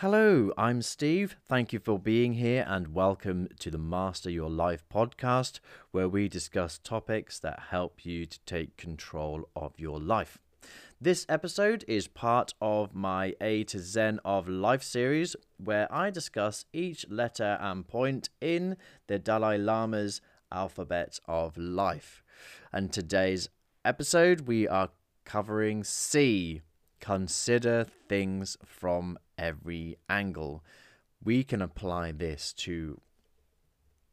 Hello, I'm Steve. Thank you for being here and welcome to the Master Your Life podcast, where we discuss topics that help you to take control of your life. This episode is part of my A to Zen of Life series, where I discuss each letter and point in the Dalai Lama's alphabet of life. And today's episode, we are covering C. Consider things from every angle. We can apply this to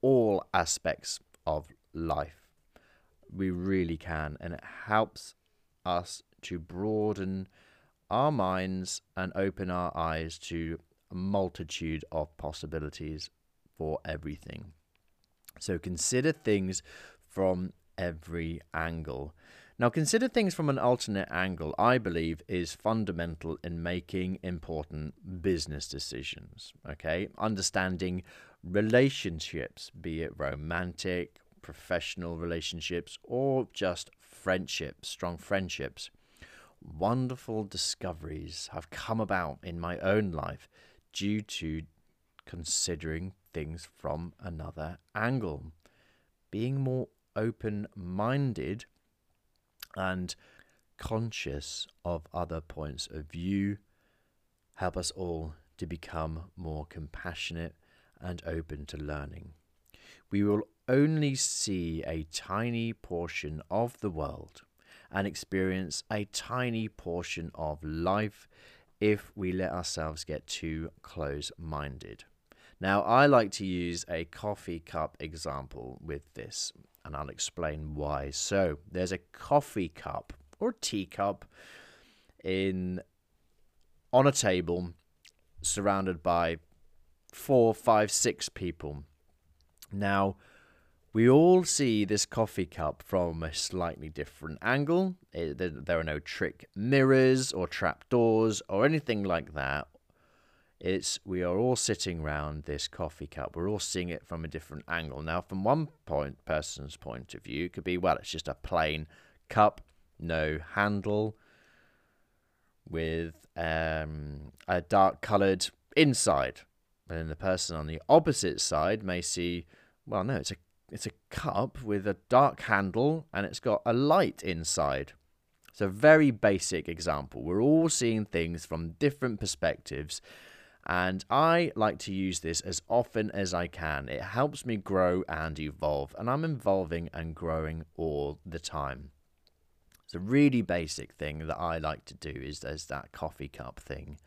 all aspects of life. We really can. And it helps us to broaden our minds and open our eyes to a multitude of possibilities for everything. So consider things from every angle. Now, consider things from an alternate angle, I believe, is fundamental in making important business decisions. Okay, understanding relationships, be it romantic, professional relationships, or just friendships, strong friendships. Wonderful discoveries have come about in my own life due to considering things from another angle. Being more open minded and conscious of other points of view help us all to become more compassionate and open to learning. We will only see a tiny portion of the world and experience a tiny portion of life if we let ourselves get too close minded. Now, I like to use a coffee cup example with this and I'll explain why. So, there's a coffee cup or teacup in on a table surrounded by four, five, six people. Now, we all see this coffee cup from a slightly different angle. Eh, it, there are no trick mirrors or trap doors or anything like that. It's we are all sitting round this coffee cup. We're all seeing it from a different angle. Now, from one point person's point of view, it could be well, it's just a plain cup, no handle, with um, a dark coloured inside. And then the person on the opposite side may see, well, no, it's a it's a cup with a dark handle and it's got a light inside. It's a very basic example. We're all seeing things from different perspectives and I like to use this as often as I can. It helps me grow and evolve, and I'm evolving and growing all the time. It's a really basic thing that I like to do is there's that coffee cup thing.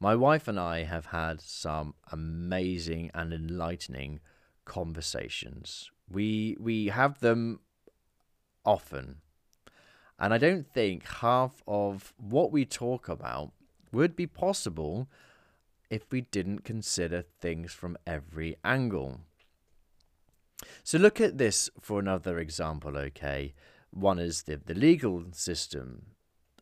My wife and I have had some amazing and enlightening conversations. We we have them often. And I don't think half of what we talk about would be possible if we didn't consider things from every angle. So look at this for another example, okay? One is the, the legal system.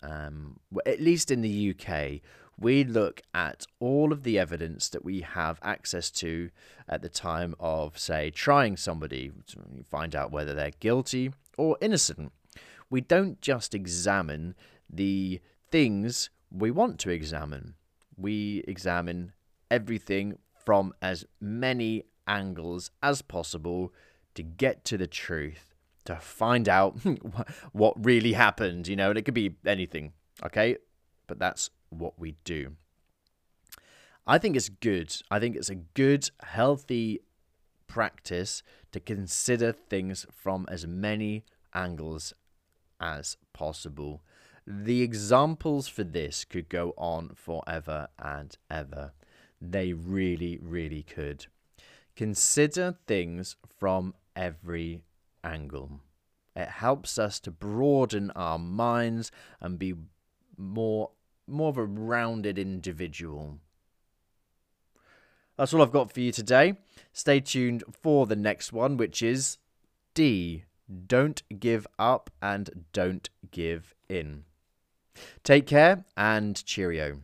Um, at least in the UK, we look at all of the evidence that we have access to at the time of, say, trying somebody to find out whether they're guilty or innocent. We don't just examine the things we want to examine we examine everything from as many angles as possible to get to the truth, to find out what really happened, you know, and it could be anything, okay? But that's what we do. I think it's good. I think it's a good, healthy practice to consider things from as many angles as possible. The examples for this could go on forever and ever. They really, really could. Consider things from every angle. It helps us to broaden our minds and be more more of a rounded individual. That's all I've got for you today. Stay tuned for the next one, which is D. Don't give up and don't give in. Take care and cheerio.